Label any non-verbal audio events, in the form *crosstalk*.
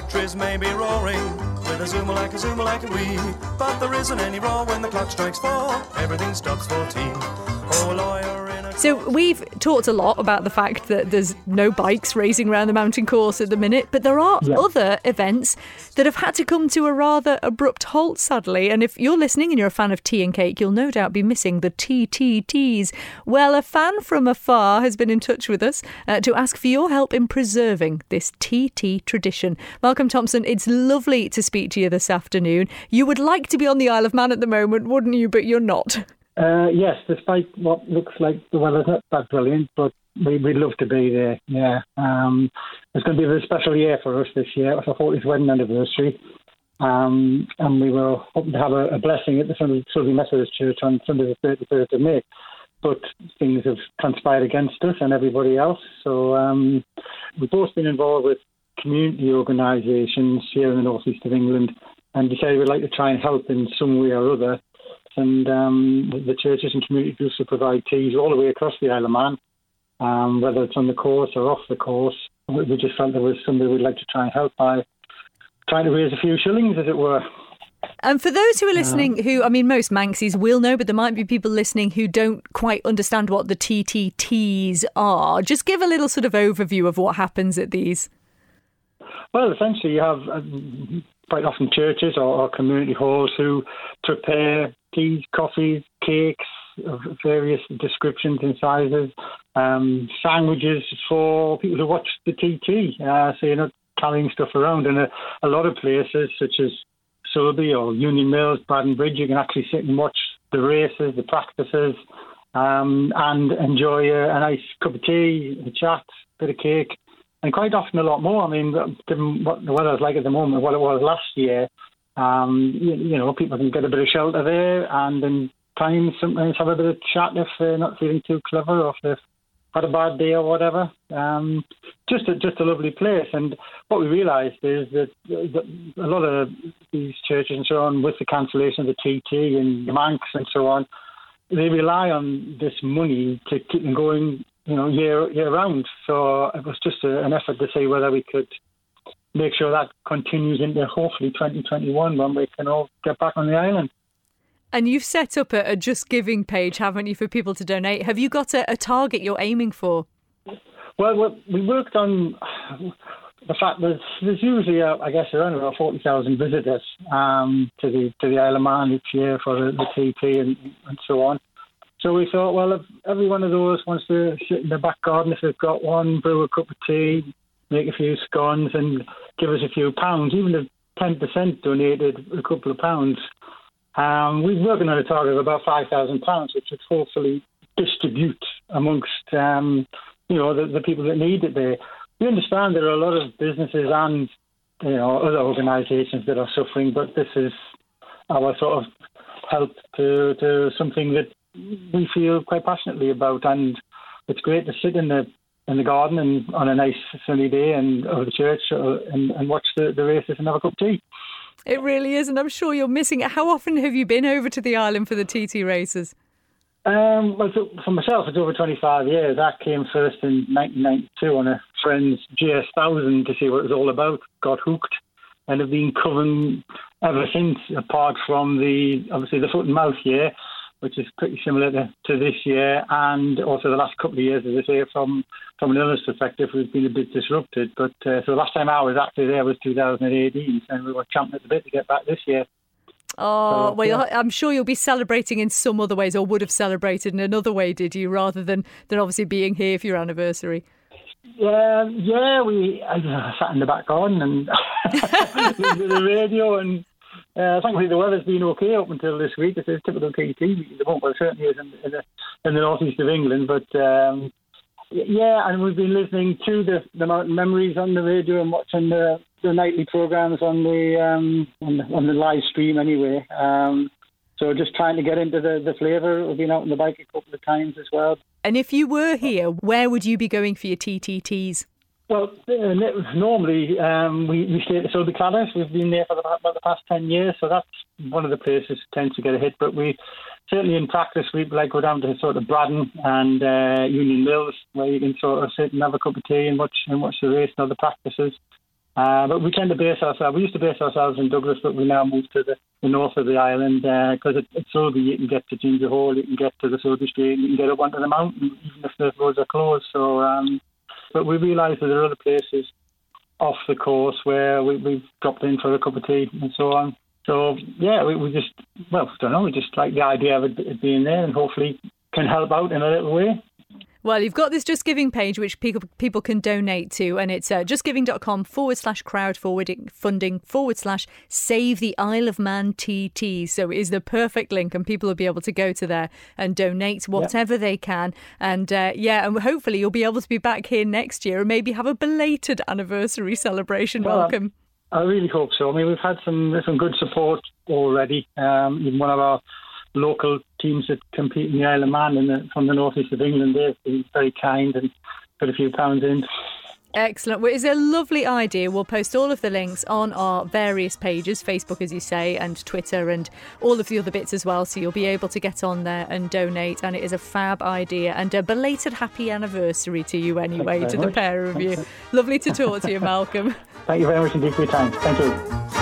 factories may be roaring with a zoomer like a zoomer like a wee, but there isn't any roar when the clock strikes four. Everything stops for tea. Oh, lawyer So we've talked a lot about the fact that there's no bikes racing around the mountain course at the minute, but there are other events that have had to come to a rather abrupt halt, sadly. And if you're listening and you're a fan of tea and cake, you'll no doubt be missing the TTTs. Well, a fan from afar has been in touch with us uh, to ask for your help in preserving this TT tradition. Malcolm Thompson, it's lovely to speak to you this afternoon. You would like to be on the Isle of Man at the moment, wouldn't you? But you're not. Uh, yes, despite what looks like the weather's not that brilliant, but we, we'd love to be there. Yeah, um, it's going to be a special year for us this year. It's our 40th wedding anniversary, um, and we were hoping to have a, a blessing at the Sunday, Sulby Methodist Church on Sunday the 31st of May. But things have conspired against us and everybody else. So um, we've both been involved with community organisations here in the northeast of England, and decided we'd like to try and help in some way or other and um, the churches and community groups will provide teas all the way across the Isle of Man, um, whether it's on the course or off the course. We just felt there was somebody we'd like to try and help by trying to raise a few shillings, as it were. And for those who are listening, who I mean, most Manxies will know, but there might be people listening who don't quite understand what the TTTs are. Just give a little sort of overview of what happens at these. Well, essentially, you have uh, quite often churches or, or community halls who prepare teas, coffees, cakes of various descriptions and sizes, um, sandwiches for people who watch the TT. Uh, so you're not carrying stuff around. And a, a lot of places, such as Sulby or Union Mills, Braddan Bridge, you can actually sit and watch the races, the practices, um, and enjoy a, a nice cup of tea, a chat, a bit of cake, and quite often a lot more. I mean, given what the weather's like at the moment, what it was last year, um, you, you know, people can get a bit of shelter there, and in times sometimes have a bit of chat if they're not feeling too clever or if they've had a bad day or whatever. Um, just a, just a lovely place. And what we realised is that, that a lot of these churches and so on, with the cancellation of the TT and the Manx and so on, they rely on this money to keep them going, you know, year year round. So it was just a, an effort to see whether we could make sure that continues into hopefully 2021 when we can all get back on the island. And you've set up a, a Just Giving page, haven't you, for people to donate? Have you got a, a target you're aiming for? Well, we- worked on the fact that there's usually, uh, I guess, around about 40,000 visitors um, to the to the Isle of Man each year for the, the TP and, and so on. So we thought, well, if every one of those wants to sit in the back garden, if they've got one, brew a cup of tea, make a few scones, and give us a few pounds, even if 10% donated a couple of pounds, um, we're working on a target of about £5,000, which would hopefully distribute amongst, um, you know, the, the people that need it there. We understand there are a lot of businesses and, you know, other organisations that are suffering, but this is our sort of help to, to something that we feel quite passionately about. And it's great to sit in the in the garden and on a nice sunny day and over the church and, and watch the, the races and have a cup of tea. It really is, and I'm sure you're missing it. How often have you been over to the island for the TT races? Um, well, so for myself, it's over 25 years. I came first in 1992 on a friend's GS1000 to see what it was all about. Got hooked, and have been covering ever since. Apart from the obviously the foot and mouth year, which is pretty similar to, to this year, and also the last couple of years, as I say, from from an illness perspective, we've been a bit disrupted. But uh, so the last time I was actually there was 2018, and we were champing at the bit to get back this year. Oh, So, well, yeah. I'm sure you'll be celebrating in some other ways, or would have celebrated in another way, did you, rather than, than obviously being here for your anniversary? Yeah, yeah, we I uh, sat in the back garden and *laughs* *laughs* listened to the radio, and uh, thankfully the weather's been okay up until this week. It's a typical TT week at the moment, well, it certainly is in, in, the, in the northeast of England. But um, yeah, and we've been listening to the, the Mountain Memories on the radio and watching the, the nightly programs on the, um, on the on the live stream anyway. Um, so just trying to get into the, the flavour. We've been out on the bike a couple of times as well. And if you were here, where would you be going for your TTTs? Well, uh, normally um, we, we stay at the Sulby Claddagh. We've been there for the, about the past 10 years, so that's one of the places that tends to get a hit. But we certainly in practice, we like go down to sort of Braddan and uh, Union Mills, where you can sort of sit and have a cup of tea and watch and watch the race and other practices. Uh, but we tend to base ourselves. We used to base ourselves in Douglas, but we now move to the, the north of the island because uh, at Sulby you can get to Ginger Hall, you can get to the Sulby Straight, you can get up onto the mountain even if the roads are closed. So, um, but we realised that there are other places off the course where we, we've dropped in for a cup of tea and so on. So yeah, we, we just well, I don't know, we just like the idea of it being there and hopefully can help out in a little way. Well, you've got this Just Giving page which people people can donate to, and it's uh, justgiving.com forward slash crowdfunding funding forward slash save the Isle of Man TT. So it is the perfect link, and people will be able to go to there and donate whatever they can. And uh, yeah, and hopefully you'll be able to be back here next year and maybe have a belated anniversary celebration. Well, Welcome. I really hope so. I mean, we've had some some good support already. Um, even one of our local teams that compete in the Isle of Man and the, from the northeast of England. They've been very kind and put a few pounds in. Excellent. Well, it's a lovely idea. We'll post all of the links on our various pages Facebook, as you say, and Twitter, and all of the other bits as well. So you'll be able to get on there and donate. And it is a fab idea and a belated happy anniversary to you, anyway, to the pair of you. Lovely to talk to you, Malcolm. *laughs* Thank you very much indeed for your time. Thank you.